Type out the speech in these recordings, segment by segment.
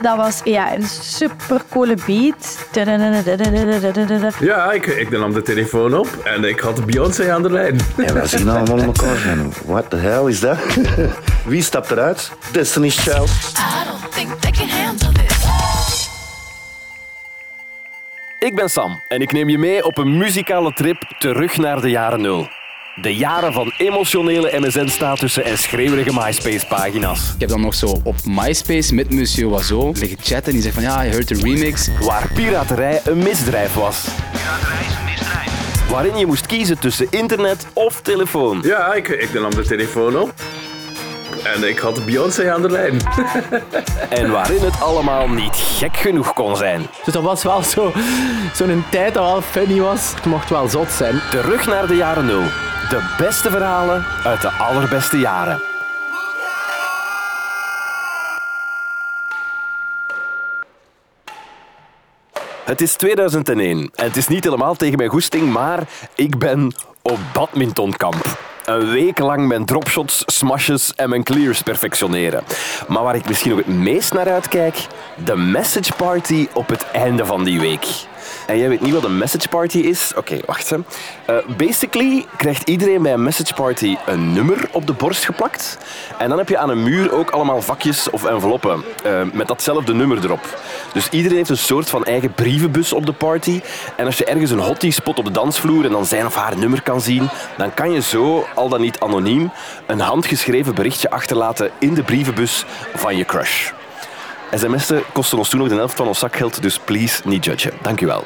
Dat was ja, een super coole beat. Ja, ik, ik nam de telefoon op en ik had Beyoncé aan de lijn. En wij zien allemaal in elkaar zijn. What the hell is dat? Wie stapt eruit? Destiny's Child. I don't think they can handle this. Ik ben Sam en ik neem je mee op een muzikale trip terug naar de jaren nul. De jaren van emotionele MSN-statussen en schreeuwerige MySpace-pagina's. Ik heb dan nog zo op MySpace met Monsieur Oiseau liggen chatten. Die zegt van ja, je hoort de remix. Waar piraterij een misdrijf was. Waarin je moest kiezen tussen internet of telefoon. Ja, ik, ik nam de telefoon op en ik had Beyoncé aan de lijn. En waarin het allemaal niet gek genoeg kon zijn. Dus dat was wel zo- zo'n tijd dat wel funny was. Het mocht wel zot zijn. Terug naar de jaren nul. De beste verhalen uit de allerbeste jaren. Het is 2001 en het is niet helemaal tegen mijn goesting, maar ik ben op badmintonkamp. Een week lang mijn dropshots, smashes en mijn clears perfectioneren. Maar waar ik misschien nog het meest naar uitkijk, de message party op het einde van die week. En jij weet niet wat een message party is? Oké, wacht. Hè. Eh, basically krijgt iedereen bij een message party een nummer op de borst geplakt. En dan heb je aan een muur ook allemaal vakjes of enveloppen eh, met datzelfde nummer erop. Dus iedereen heeft een soort van eigen brievenbus op de party. En als je ergens een hottie spot op de dansvloer en dan zijn of haar nummer kan zien, dan kan je zo, al dan niet anoniem, een handgeschreven berichtje achterlaten in de brievenbus van je crush. SMS'en kosten ons toen nog de helft van ons zakgeld, dus please niet judgen. Dank u wel.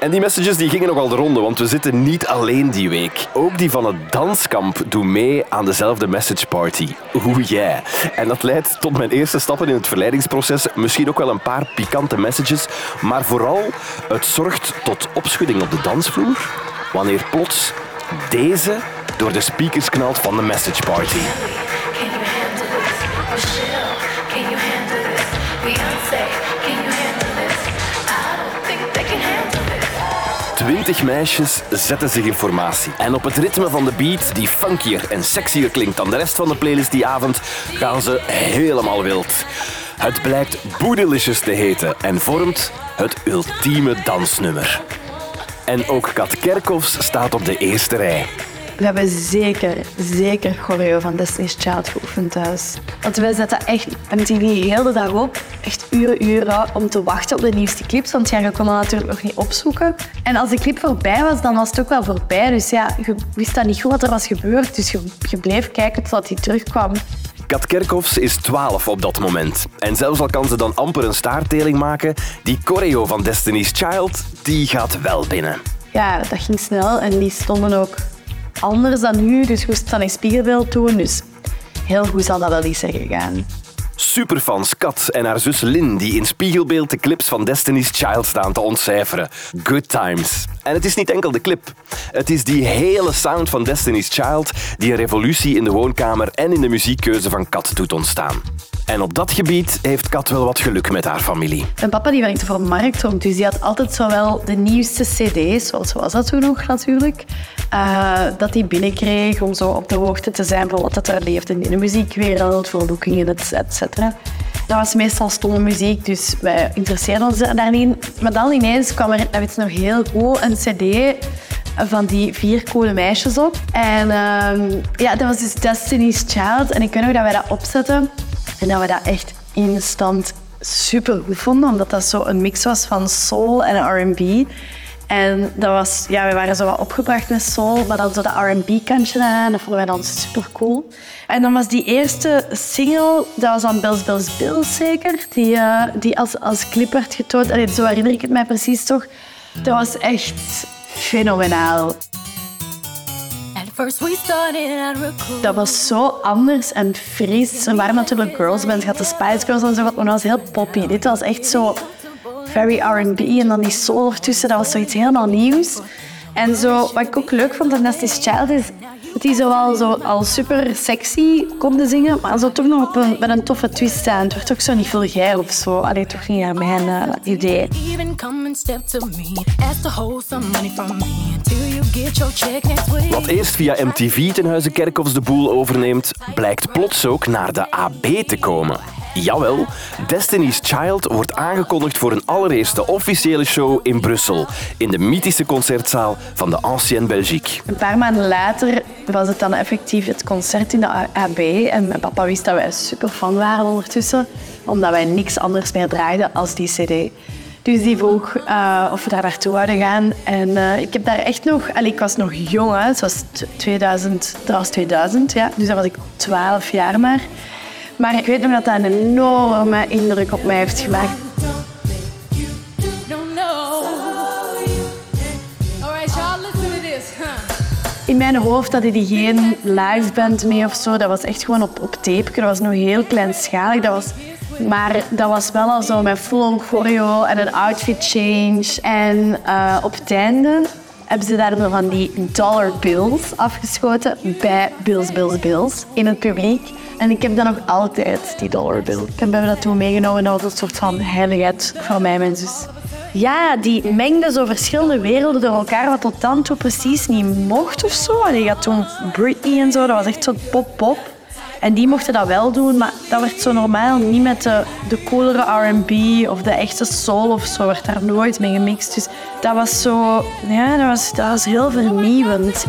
En die messages die gingen nogal de ronde, want we zitten niet alleen die week. Ook die van het danskamp doen mee aan dezelfde message party. Oeh yeah. En dat leidt tot mijn eerste stappen in het verleidingsproces. Misschien ook wel een paar pikante messages, maar vooral het zorgt tot opschudding op de dansvloer wanneer plots deze door de speakers knalt van de message party. Twintig meisjes zetten zich in formatie. En op het ritme van de beat, die funkier en sexier klinkt dan de rest van de playlist die avond, gaan ze helemaal wild. Het blijkt Boedelicious te heten en vormt het ultieme dansnummer. En ook Kat Kerkhoffs staat op de eerste rij. We hebben zeker, zeker choreo van Destiny's Child geoefend thuis. Want wij zetten echt MTV heel de dag op, echt uren, uren, om te wachten op de nieuwste clips. Want ja, je kon dat natuurlijk nog niet opzoeken. En als de clip voorbij was, dan was het ook wel voorbij. Dus ja, je wist dan niet goed wat er was gebeurd. Dus je, je bleef kijken totdat hij terugkwam. Kat Kerkhoffs is 12 op dat moment. En zelfs al kan ze dan amper een staarteling maken, die choreo van Destiny's Child, die gaat wel binnen. Ja, dat ging snel en die stonden ook anders dan nu. Dus moest dan een spiegelbeeld doen. Dus heel goed zal dat wel eens zijn gegaan. Superfans Kat en haar zus Lynn die in spiegelbeeld de clips van Destiny's Child staan te ontcijferen. Good times. En het is niet enkel de clip. Het is die hele sound van Destiny's Child die een revolutie in de woonkamer en in de muziekkeuze van Kat doet ontstaan. En op dat gebied heeft Kat wel wat geluk met haar familie. Mijn papa die werkte voor Markthonk, dus die had altijd zowel de nieuwste cd's, zoals was dat toen nog natuurlijk, eh, dat hij binnenkreeg om zo op de hoogte te zijn van wat er leeft in de muziekwereld, verloekingen, et cetera. Dat was meestal stomme muziek, dus wij interesseerden ons daar niet. Maar dan ineens kwam er, dat weet nog heel goed, een cd van die vier coole meisjes op. En ehm, ja, dat was dus Destiny's Child. En ik weet nog dat wij dat opzetten en dat we dat echt instant super goed vonden, omdat dat zo een mix was van soul en R&B. En dat was, ja, we waren zo wat opgebracht met soul, maar dan zo dat R&B-kantje aan. Dat vonden wij dan super cool. En dan was die eerste single, dat was dan Bills, Bills, Bills zeker, die, eh, die als, als clip werd getoond. Allee, zo herinner ik het mij precies toch. Dat was echt fenomenaal. We. Dat was zo anders en fris. Er waren natuurlijk girlsbands, je had de Spice Girls en zo, maar dat was heel poppy. Dit was echt zo very R&B en dan die soul ertussen. Dat was zoiets helemaal nieuws. En zo, wat ik ook leuk vond aan Destiny's Child is dat die zowel zo al super sexy konden zingen, maar zo toch nog op een, met een toffe twist aan. Het werd ook zo niet vulgair of zo. Allee, toch niet aan mijn idee. Wat eerst via MTV ten huize Kerkhoffs de boel overneemt, blijkt plots ook naar de AB te komen. Jawel, Destiny's Child wordt aangekondigd voor een allereerste officiële show in Brussel, in de mythische concertzaal van de Ancienne Belgique. Een paar maanden later was het dan effectief het concert in de AB. En mijn papa wist dat wij super fan waren ondertussen, omdat wij niks anders meer draaiden als die cd. Dus die vroeg eh, of we daar naartoe zouden gaan. En eh, ik heb daar echt nog... Allee, ik was nog jong, hè. het was t- 2000, dat was 2000, ja. Dus dan was ik 12 jaar maar. Maar ik weet nog dat dat een enorme indruk op mij heeft gemaakt. In mijn hoofd hadden die geen live band mee of zo. Dat was echt gewoon op, op tape. Dat was nog heel kleinschalig. Dat was, maar dat was wel al zo met full-on choreo en een outfit change. En eh, op het einde hebben ze daar van die dollar bills afgeschoten bij Bills, Bills, Bills in het publiek. En ik heb dan nog altijd die dollar bill. Ik heb dat toen meegenomen. Dat een soort van heiligheid voor mij mijn zus. Ja, die mengde zo verschillende werelden door elkaar, wat tot dan toe precies niet mocht of zo. En je had toen Britney en zo, dat was echt zo pop-pop. En die mochten dat wel doen, maar dat werd zo normaal niet met de, de coolere R&B of de echte soul of zo, werd daar nooit mee gemixt. Dus dat was zo, ja, dat was, dat was heel vernieuwend.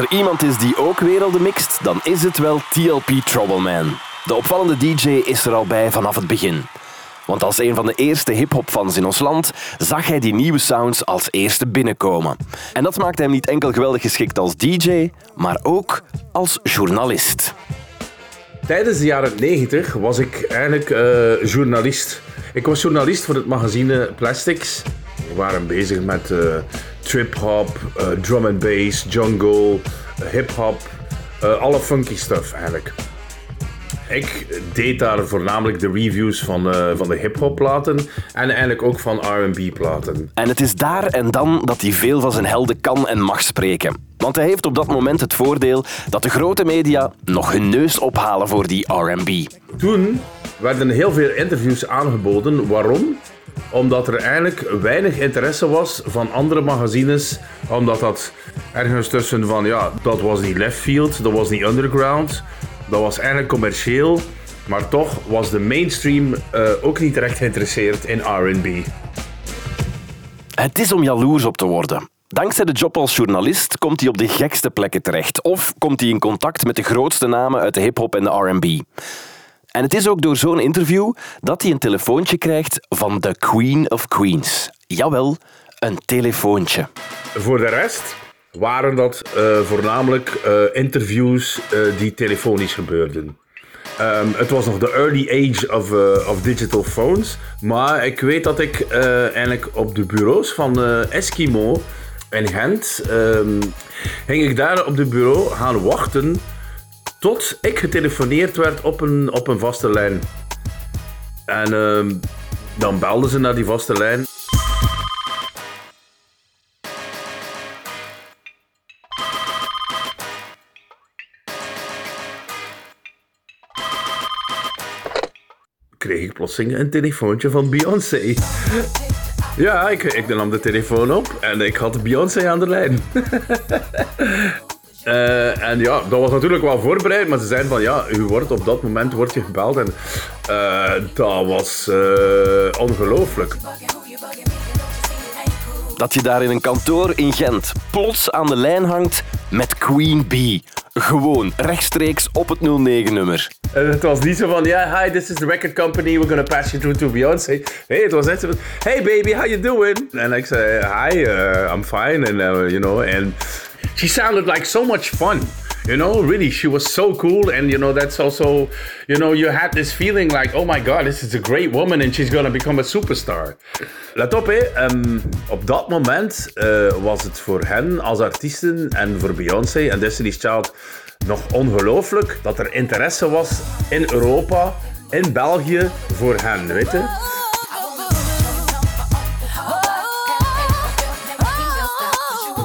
Er iemand is die ook werelden mixt, dan is het wel TLP Troubleman. De opvallende DJ is er al bij vanaf het begin. Want als een van de eerste hip-hopfans in ons land zag hij die nieuwe sounds als eerste binnenkomen. En dat maakte hem niet enkel geweldig geschikt als DJ, maar ook als journalist. Tijdens de jaren 90 was ik eigenlijk eh, journalist. Ik was journalist voor het magazine Plastics. We waren bezig met eh, trip-hop, eh, drum and bass, jungle, hip-hop, eh, alle funky stuff eigenlijk. Ik deed daar voornamelijk de reviews van, eh, van de hip-hop platen en eigenlijk ook van RB platen. En het is daar en dan dat hij veel van zijn helden kan en mag spreken. Want hij heeft op dat moment het voordeel dat de grote media nog hun neus ophalen voor die R&B. Toen werden heel veel interviews aangeboden. Waarom? Omdat er eigenlijk weinig interesse was van andere magazines. Omdat dat ergens tussen van, ja, dat was niet left field, dat was niet underground. Dat was eigenlijk commercieel. Maar toch was de mainstream eh, ook niet recht geïnteresseerd in R&B. Het is om jaloers op te worden. Dankzij de job als journalist komt hij op de gekste plekken terecht. Of komt hij in contact met de grootste namen uit de hip-hop en de RB. En het is ook door zo'n interview dat hij een telefoontje krijgt van de Queen of Queens. Jawel, een telefoontje. Voor de rest waren dat eh, voornamelijk eh, interviews eh, die telefonisch gebeurden. Ehm, het was nog de early age of, of digital phones. Maar ik weet dat ik eigenlijk op de bureaus van Eskimo in Gent... ehm, ging ik daar op de bureau gaan wachten tot ik getelefoneerd werd op een, op een vaste lijn. En ehm, dan belden ze naar die vaste lijn. kreeg ik plotseling een telefoontje van Beyoncé. Ja, ik, ik nam de telefoon op en ik had Beyoncé aan de lijn. Eh, en ja, dat was natuurlijk wel voorbereid, maar ze zeiden van ja, u wordt op dat moment wordt je gebeld en eh, dat was eh, ongelooflijk. Dat je daar in een kantoor in Gent plots aan de lijn hangt met Queen Bee. Gewoon rechtstreeks op het 09-nummer. En het was niet zo van, ja, hi, this is the record company, we're gonna pass you through to Beyoncé. Nee, het was echt zo van, hey baby, how you doing? En ik zei, hi, uh, I'm fine, and uh, you know, and she sounded like so much fun. You know, really, she was so cool, and you know, that's also, you know, you had this feeling like, oh my god, this is a great woman, and she's gonna become a superstar. Let op, hè, ehm, op dat moment eh, was het voor hen als artiesten en voor Beyoncé en Destiny's Child nog ongelooflijk dat er interesse was in Europa, in België, voor hen, weet je?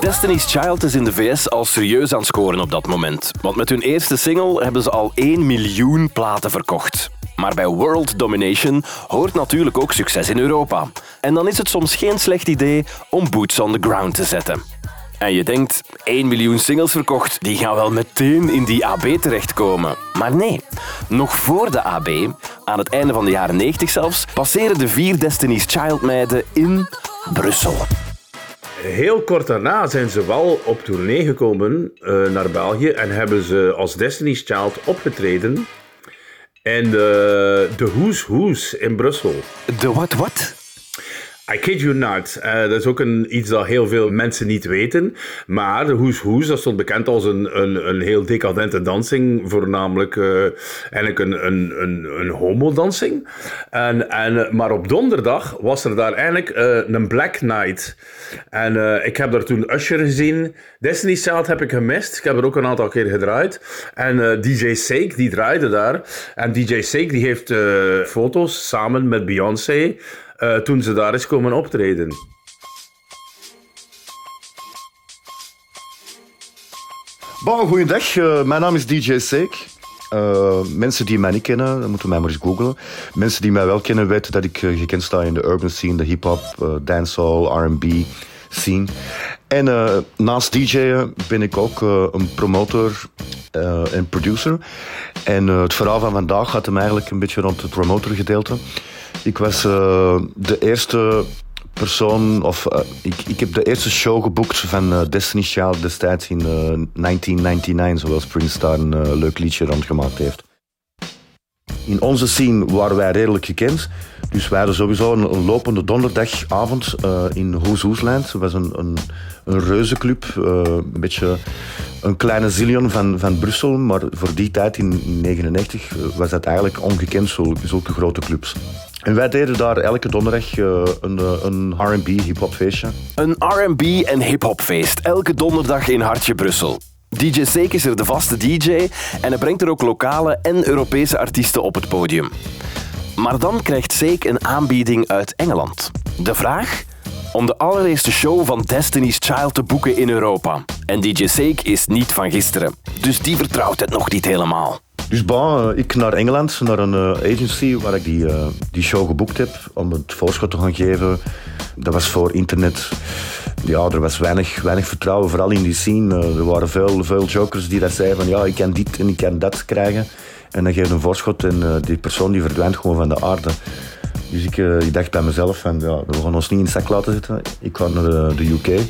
Destiny's Child is in de VS al serieus aan het scoren op dat moment. Want met hun eerste single hebben ze al 1 miljoen platen verkocht. Maar bij World Domination hoort natuurlijk ook succes in Europa. En dan is het soms geen slecht idee om boots on the ground te zetten. En je denkt, 1 miljoen singles verkocht, die gaan wel meteen in die AB terechtkomen. Maar nee, nog voor de AB, aan het einde van de jaren 90 zelfs, passeren de vier Destiny's Child meiden in Brussel. Heel kort daarna zijn ze wel op tournee gekomen eh, naar België en hebben ze als Destiny's Child opgetreden in de, de Who's Who's in Brussel. De wat wat? I kid you not. Eh, dat is ook een, iets dat heel veel mensen niet weten. Maar de Who's Who's, dat stond bekend als een, een, een heel decadente dansing. Voornamelijk eh, eigenlijk een, een, een, een. En, en, maar op donderdag was er daar eigenlijk eh, een Black Night. En ik heb daar toen Usher gezien. Destiny's Child heb ik gemist. Ik heb er ook een aantal keer gedraaid. En DJ Sake, die draaide daar. En DJ Sake, die heeft foto's samen met Beyoncé uh, toen ze daar is komen optreden. Bon, goeiedag. Uh, mijn naam is DJ Sake. Uh, mensen die mij niet kennen, dan moeten mij maar eens googlen. Mensen die mij wel kennen weten dat ik gekend sta in de urban scene, de hip-hop, dancehall, RB scene. En naast DJ'en ben ik ook een promotor en producer. En het verhaal van vandaag gaat hem eigenlijk een beetje rond het promotor gedeelte. Ik was uh, de eerste persoon, of uh, ik, ik heb de eerste show geboekt van uh, Destiny's Child destijds in 1999, zoals Prince daar een leuk liedje rond gemaakt heeft. In onze scene waren wij redelijk gekend. Dus wij hadden sowieso een, een lopende donderdagavond in Hoes Hoesland. Dat was een, een, een reuzenclub, een beetje een kleine zillion van, van Brussel. Maar voor die tijd, in 1999, was dat eigenlijk ongekend, zulke, zulke grote clubs. En wij deden daar elke donderdag uh, een, een R&B hip-hop feestje. Een R&B en hip-hop feest, elke donderdag in Hartje Brussel. DJ Seek is er de vaste DJ en hij brengt er ook lokale en Europese artiesten op het podium. Maar dan krijgt Seek een aanbieding uit Engeland. De vraag? Om de allereerste show van Destiny's Child te boeken in Europa. En DJ Seek is niet van gisteren, dus die vertrouwt het nog niet helemaal. Dus bon, eh, ik naar Engeland, naar een eh, agency waar ik die, uh, die show geboekt heb om het voorschot te gaan geven. Dat was voor internet. Ja, er was weinig, weinig vertrouwen, vooral in die scene. er waren veel, veel jokers die dat zeiden van ja, ik kan dit en ik kan dat krijgen. En dan geef je een voorschot en die persoon die verdwijnt gewoon van de aarde. Dus ik, ik dacht bij mezelf van ja, we gaan ons niet in de zak laten zitten. Ik ga naar de UK.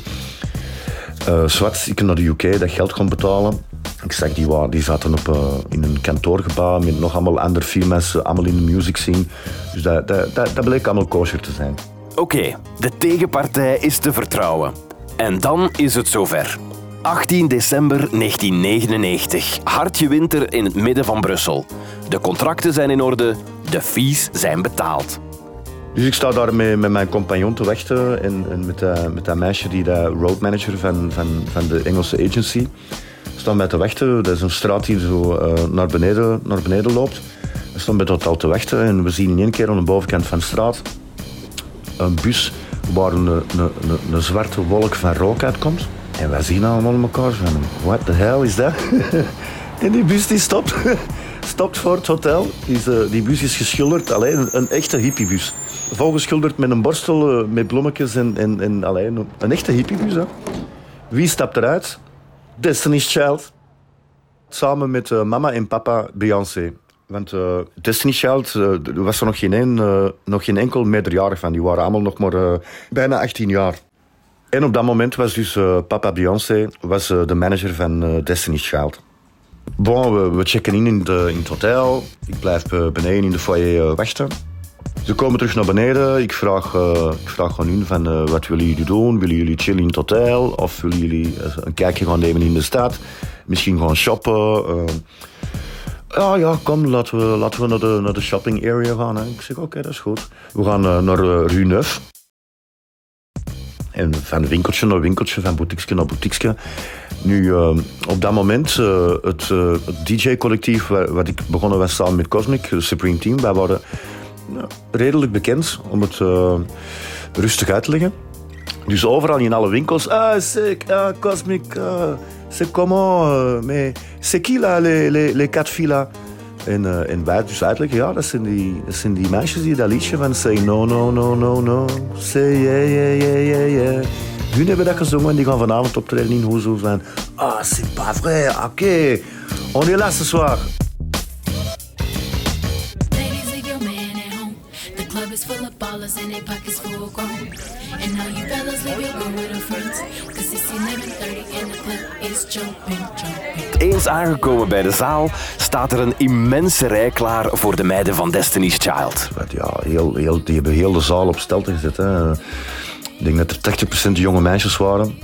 Uh, zwart, ik naar de UK, dat geld gaan betalen. Ik zag die, die zaten op, uh, in een kantoorgebouw met nog allemaal andere firma's, allemaal in de music scene. Dus dat, dat, dat, dat bleek allemaal kosher te zijn. Oké, de tegenpartij is te vertrouwen. En dan is het zover. 18 december 1999. Hartje winter in het midden van Brussel. De contracten zijn in orde, de fees zijn betaald. Dus ik sta daar met, met mijn compagnon te wachten en, en met, dat, met dat meisje die de roadmanager van, van, van de Engelse agency staan bij te wachten. Dat is een straat die zo uh, naar, beneden, naar beneden loopt. We staan bij het hotel te wachten en we zien in één keer aan de bovenkant van de straat een bus waar een, een, een, een zwarte wolk van rook uitkomt. En wij zien allemaal elkaar van, what the hell is dat? en die bus die stopt, het hotel. Is, uh, die bus is geschilderd, alleen een, echte hippiebus. Volgeschilderd met een borstel, uh, met bloemetjes en, en, en alleen een, echte hippiebus. Hè. Wie stapt eruit? Destiny's Child. Samen met uh, mama en papa Beyoncé. Want Destiny's Child was er nog geen, een, nog geen enkel meerderjarig van. Die waren allemaal nog maar bijna 18 jaar. En op dat moment was dus papa Beyoncé was, de manager van Destiny's Child. Bon, we, checken in in, de, in het hotel. Ik blijf beneden in de foyer wachten. Ze komen terug naar beneden. Ik vraag, uh, ik vraag aan hun van wat willen jullie doen? Willen jullie chillen in het hotel? Of willen jullie een kijkje gaan nemen in de stad? Misschien gaan shoppen? ja, ja, kom, laten we, laten we naar, de, naar de shopping area gaan. Ik zeg, oké, dat is goed. We gaan naar Rue Neuf. En van winkeltje naar winkeltje, van boutiqueske naar boutiqueske. Nu, op dat moment, het, het DJ-collectief wat ik begonnen was samen met Cosmic, de Supreme Team, wij waren redelijk bekend, om het rustig uit te leggen. Dus overal in alle winkels. Ah, c'est ah, Cosmic. ah, c'est comment? mais c'est qui là, les, les, les quatre filles? En, eh, en wij dus uitleggen, ja, dat zijn, die, dat zijn die meisjes die dat liedje van Say no, no, no, no, no. Say yeah, yeah, yeah, yeah, yeah. Hun hebben dat gezongen en die gaan vanavond optreden in Hoezo van... Ah, c'est pas vrai, ok. On est là ce soir. Eens aangekomen bij de zaal staat er een immense rij klaar voor de meiden van Destiny's Child. Wat, ja, heel, heel, die hebben heel de zaal op stel gezet. Hè. Ik denk dat er 80% jonge meisjes waren.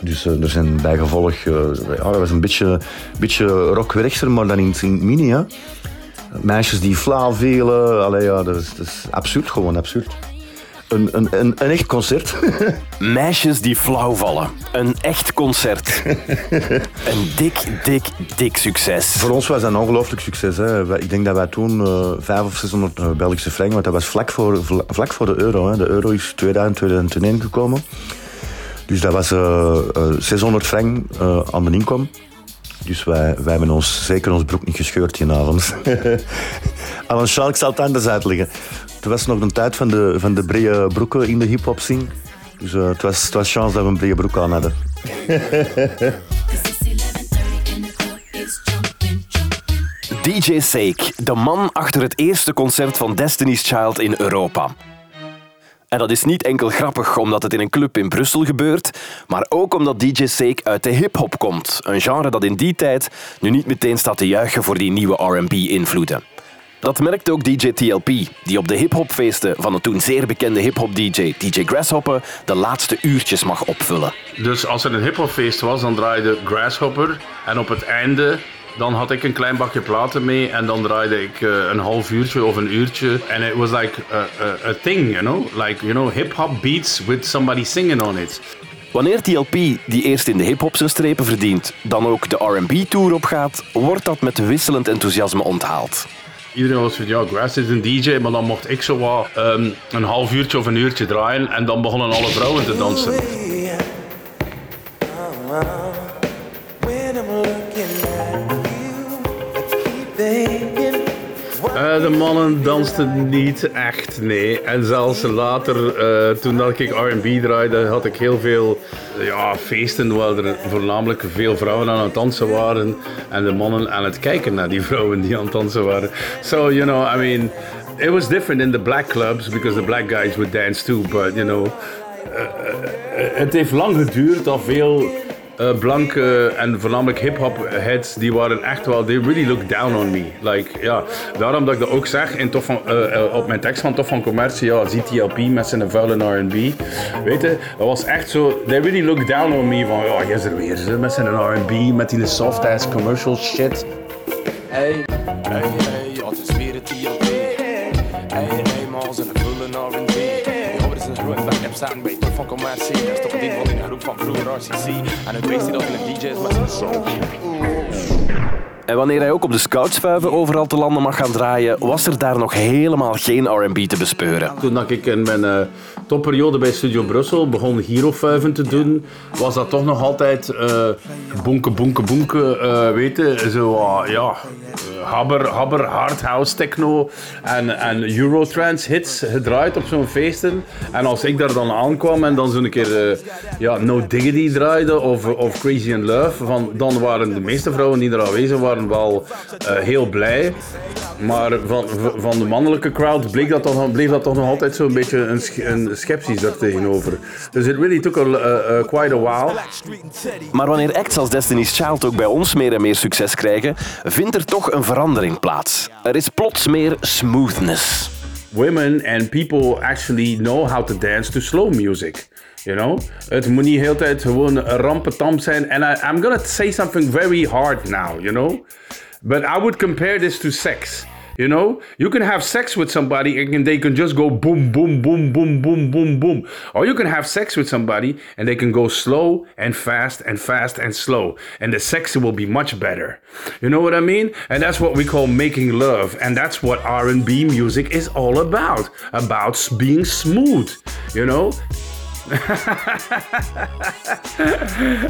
Dus eh, er zijn bijgevolg... eh, ja, dat was een beetje, beetje rockwerchter, maar dan in, het- in het mini. Hè. Meisjes die flauw velen. Allee, ja, dat, is, dat is absurd, gewoon absurd. Een, een, een, een echt concert. Meisjes die flauw vallen. Een echt concert. Een dik, dik, dik succes. Voor ons was dat een ongelooflijk succes. Hè. Ik denk dat wij toen 500 of 600 eh, Belgische frank, want dat was vlak voor, vla- vlak voor de euro. Hè. De euro is 2000, 2001 gekomen. Dus dat was eh, eh, 600 frank aan de inkom. Dus wij, wij hebben ons zeker ons broek niet gescheurd die avond. Aan Charles, ik zal het anders uitleggen. Het was nog een tijd van de, van de brede broeken in de hip-hop scene. Dus eh, het, was, het was chance dat we een brede broek aan hadden. Cause it's 11.30 and the club is jumping, jumping. DJ Sake, de man achter het eerste concert van Destiny's Child in Europa. En dat is niet enkel grappig omdat het in een club in Brussel gebeurt, maar ook omdat DJ Sake uit de hip-hop komt. Een genre dat in die tijd nu niet meteen staat te juichen voor die nieuwe RB-invloeden. Dat merkte ook DJ TLP, die op de hip-hopfeesten van de toen zeer bekende hip-hop-DJ DJ Grasshopper de laatste uurtjes mag opvullen. Dus als er een hiphopfeest was, dan draaide Grasshopper. En op het einde, dan had ik een klein bakje platen mee. En dan draaide ik eh, een half uurtje of een uurtje. En it was like a, a, a thing, you know? Like, you know, hip-hop beats with somebody singing on it. Wanneer TLP, die eerst in de hip-hop zijn strepen verdient, dan ook de RB-tour opgaat, wordt dat met wisselend enthousiasme onthaald. Iedereen was van, ja, Grass is een DJ, maar dan mocht ik zo wat ehm, een half uurtje of een uurtje draaien. En dan begonnen alle vrouwen te dansen. De mannen dansten niet echt, nee. En zelfs later, eh, toen dat ik R&B draaide, had ik heel veel ja, feesten waar er voornamelijk veel vrouwen aan het dansen waren en de mannen aan het kijken naar die vrouwen die aan het dansen waren. So, you know, I mean, it was different in the black clubs because the black guys would dance too, but, you know, eh, eh, het heeft lang geduurd dat veel eh, blanke en voornamelijk hip-hop heads, die waren echt wel, they really look down on me. Like, ja, daarom dat ik dat ook zeg in tof van, eh, eh, op mijn tekst van Tof van Commercie, ja, ZTLP met zijn vuile R&B. Weet je, dat was echt zo, they really look down on me van, ja, jij is er weer, ze, met zijn R&B, met die soft-ass commercial shit. Hey, hey, hey, ja, het is weer het TLP. Hey, hey, man, zijn vullen R&B. Je hoort groot back-up Top van Commercie. Is toch het iemand in een groep van vroeger RCC. En het hij dat een DJ is met zijn. En wanneer hij ook op de scoutsvuiven overal te landen mag gaan draaien, was er daar nog helemaal geen R&B te bespeuren. Toen dat ik in mijn eh, topperiode bij Studio Brussel begon girofuiven te doen, was dat toch nog altijd eh bonken, bonken, bonken, eh weten, zo ah, ja, habber, habber, hardhouse techno en, en Eurotrance hits gedraaid op zo'n feesten. En als ik daar dan aankwam en dan zo'n keer eh, ja, No Diggity draaide of, of Crazy in Love, van, dan waren de meeste vrouwen die er aanwezig waren wel eh, heel blij. Maar van, van de mannelijke crowd bleek dat toch, bleef dat toch nog altijd zo'n beetje een, een sceptisch daar tegenover. Dus it really took a, uh, uh, quite a while. Maar wanneer acts als Destiny's Child ook bij ons meer en meer succes krijgen, vindt er toch een verandering plaats. Er is plots meer smoothness. women and people actually know how to dance to slow music. You know? Het moet niet de hele tijd gewoon zijn. And I, I'm gonna say something very hard now, you know? But I would compare this to sex. You know, you can have sex with somebody and they can just go boom, boom, boom, boom, boom, boom, boom. Or you can have sex with somebody and they can go slow and fast and fast and slow. And the sex will be much better. You know what I mean? And that's what we call making love. And that's what R&B music is all about. About being smooth, you know?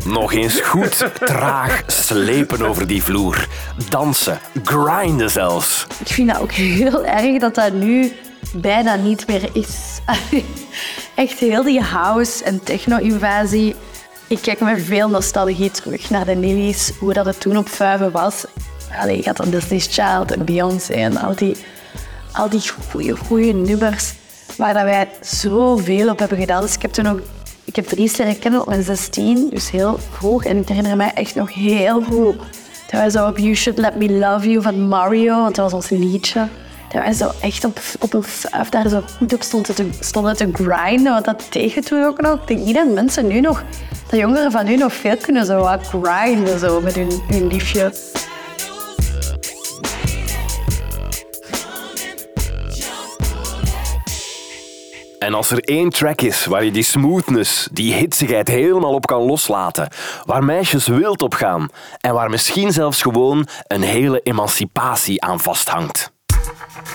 Nog eens goed traag slepen over die vloer. Dansen, grinden zelfs. Ik vind dat ook heel erg dat dat nu bijna niet meer is. Echt heel die house- en techno-invasie. Ik kijk met veel nostalgie terug naar de Nillies, hoe dat het toen op Vuiven was. Allee, je had dan Destiny's Child en Beyoncé en al die, al die goede, goede nummers waar dat wij zoveel op hebben gedaan. Dus ik heb toen ook ik heb Dries leren kennen op mijn 16, dus heel vroeg. En ik herinner mij echt nog heel goed dat wij zo op You Should Let Me Love You van Mario, want dat was ons liedje. Dat wij zo echt op, op een vuif daar zo goed op stonden te, stonden te grinden, want dat tegen toen ook nog. Ik denk niet dat mensen nu nog, de jongeren van nu nog veel kunnen zo grinden zo met hun, hun liefje. En als er één track is waar je die smoothness, die hitsigheid helemaal op kan loslaten, waar meisjes wild op gaan en waar misschien zelfs gewoon een hele emancipatie aan vasthangt.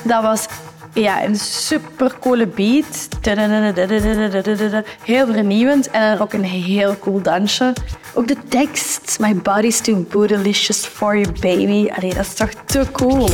Dat was ja, een supercoole beat. Heel vernieuwend en dan ook een heel cool dansje. Ook de tekst. My body's too bootylicious for you, baby. Allee, dat is toch te cool.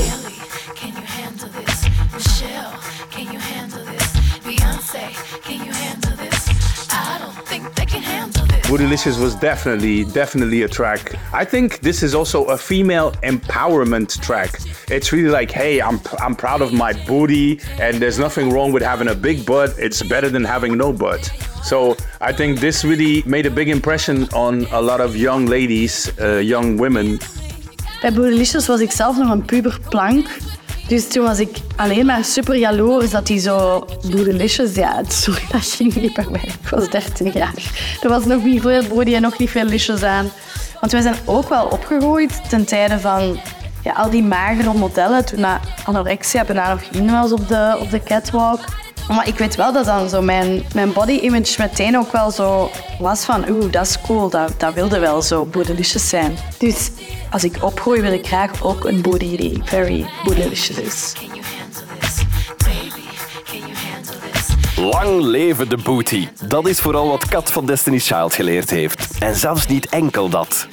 Bootylicious was definitely, definitely a track. I think this is also a female empowerment track. It's really like, hey, I'm, I'm proud of my booty, and there's nothing wrong with having a big butt. It's better than having no butt. So I think this really made a big impression on a lot of young ladies, uh, young women. Bij Bootylicious was ik zelf nog een puberplank. Dus toen was ik alleen maar super jaloers dat hij zo Bootylicious... Ja, sorry, dat ging niet bij mij. Ik was 13 jaar. Er was nog niet veel body en nog niet veel licious aan. Want wij zijn ook wel opgegroeid ten tijde van ja, al die magere modellen. Toen anorexia bijna nog in was op de, op de catwalk. Maar ik weet wel dat dan zo mijn, mijn body image meteen ook wel zo was van oeh, dat is cool, dat, dat wilde wel zo bootylicious zijn. Dus als ik opgroei wil ik graag ook een body die very bootylicious is. Can you handle this? Baby, can you handle this? Lang leven de booty. Dat is vooral wat Kat van Destiny's Child geleerd heeft. En zelfs niet enkel dat.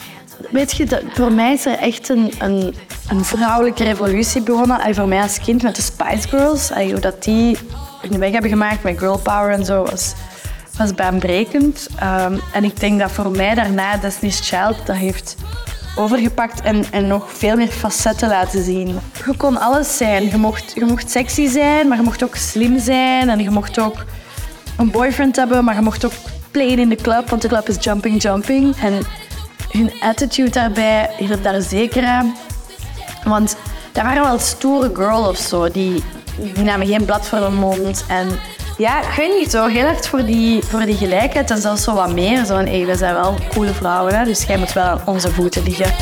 Weet je, dat, voor mij is er echt een, een, een vrouwelijke revolutie begonnen. En voor mij als kind met de Spice Girls. En hoe dat die hun weg hebben gemaakt met girl power en zo was, was baanbrekend. Ehm, en ik denk dat voor mij daarna Destiny's Child dat heeft overgepakt en, en nog veel meer facetten laten zien. Je kon alles zijn. Je mocht, je mocht sexy zijn, maar je mocht ook slim zijn. En je mocht ook een boyfriend hebben, maar je mocht ook playen in de club, want de club is jumping, jumping. En hun attitude daarbij hielp daar zeker aan. Want daar waren wel stoere girls of zo, die, die namen geen blad voor hun mond. En ja, ik weet niet, zo heel hard voor die, voor die gelijkheid en zelfs zo wat meer. Zo van, we zijn wel coole vrouwen, hè, dus jij moet wel aan onze voeten liggen.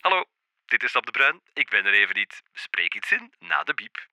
Hallo, dit is Stap de Bruin. Ik ben er even niet. Spreek iets in na de biep.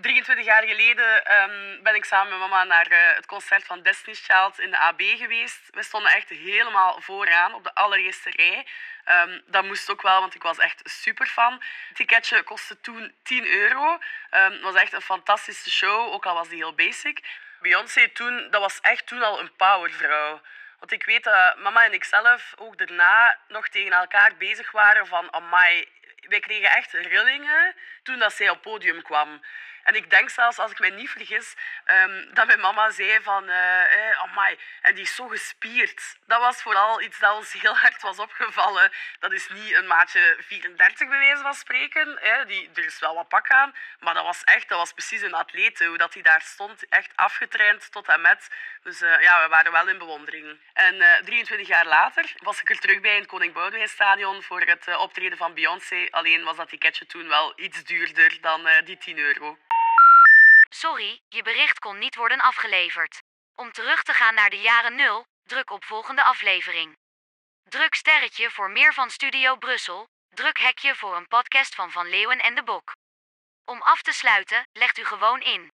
23 jaar geleden ehm, ben ik samen met mama naar eh, het concert van Destiny's Child in de AB geweest. We stonden echt helemaal vooraan op de allereerste rij. Ehm, dat moest ook wel, want ik was echt super fan. Het ticketje kostte toen 10 euro. Ehm, het was echt een fantastische show, ook al was die heel basic. Beyoncé toen, dat was echt toen al een powervrouw. Want ik weet dat mama en ik zelf ook daarna nog tegen elkaar bezig waren van... Amai, wij kregen echt rillingen toen dat zij op podium kwam. En ik denk zelfs, als ik mij niet vergis, ehm, dat mijn mama zei van... eh eh, amai, en die is zo gespierd. Dat was vooral iets dat ons heel hard was opgevallen. Dat is niet een maatje 34 bij wijze van spreken. Die, er is wel wat pak aan. Maar dat was echt, dat was precies een atleet. Hoe dat hij daar stond, echt afgetraind tot en met. Dus eh, ja, we waren wel in bewondering. En eh, 23 jaar later was ik er terug bij in het Koning Boudewijn voor het eh, optreden van Beyoncé. Alleen was dat ticketje toen wel iets duurder dan eh, die 10 euro. Sorry, je bericht kon niet worden afgeleverd. Om terug te gaan naar de jaren 0, druk op volgende aflevering. Druk sterretje voor meer van Studio Brussel. Druk hekje voor een podcast van Van Leeuwen en de Bok. Om af te sluiten, legt u gewoon in.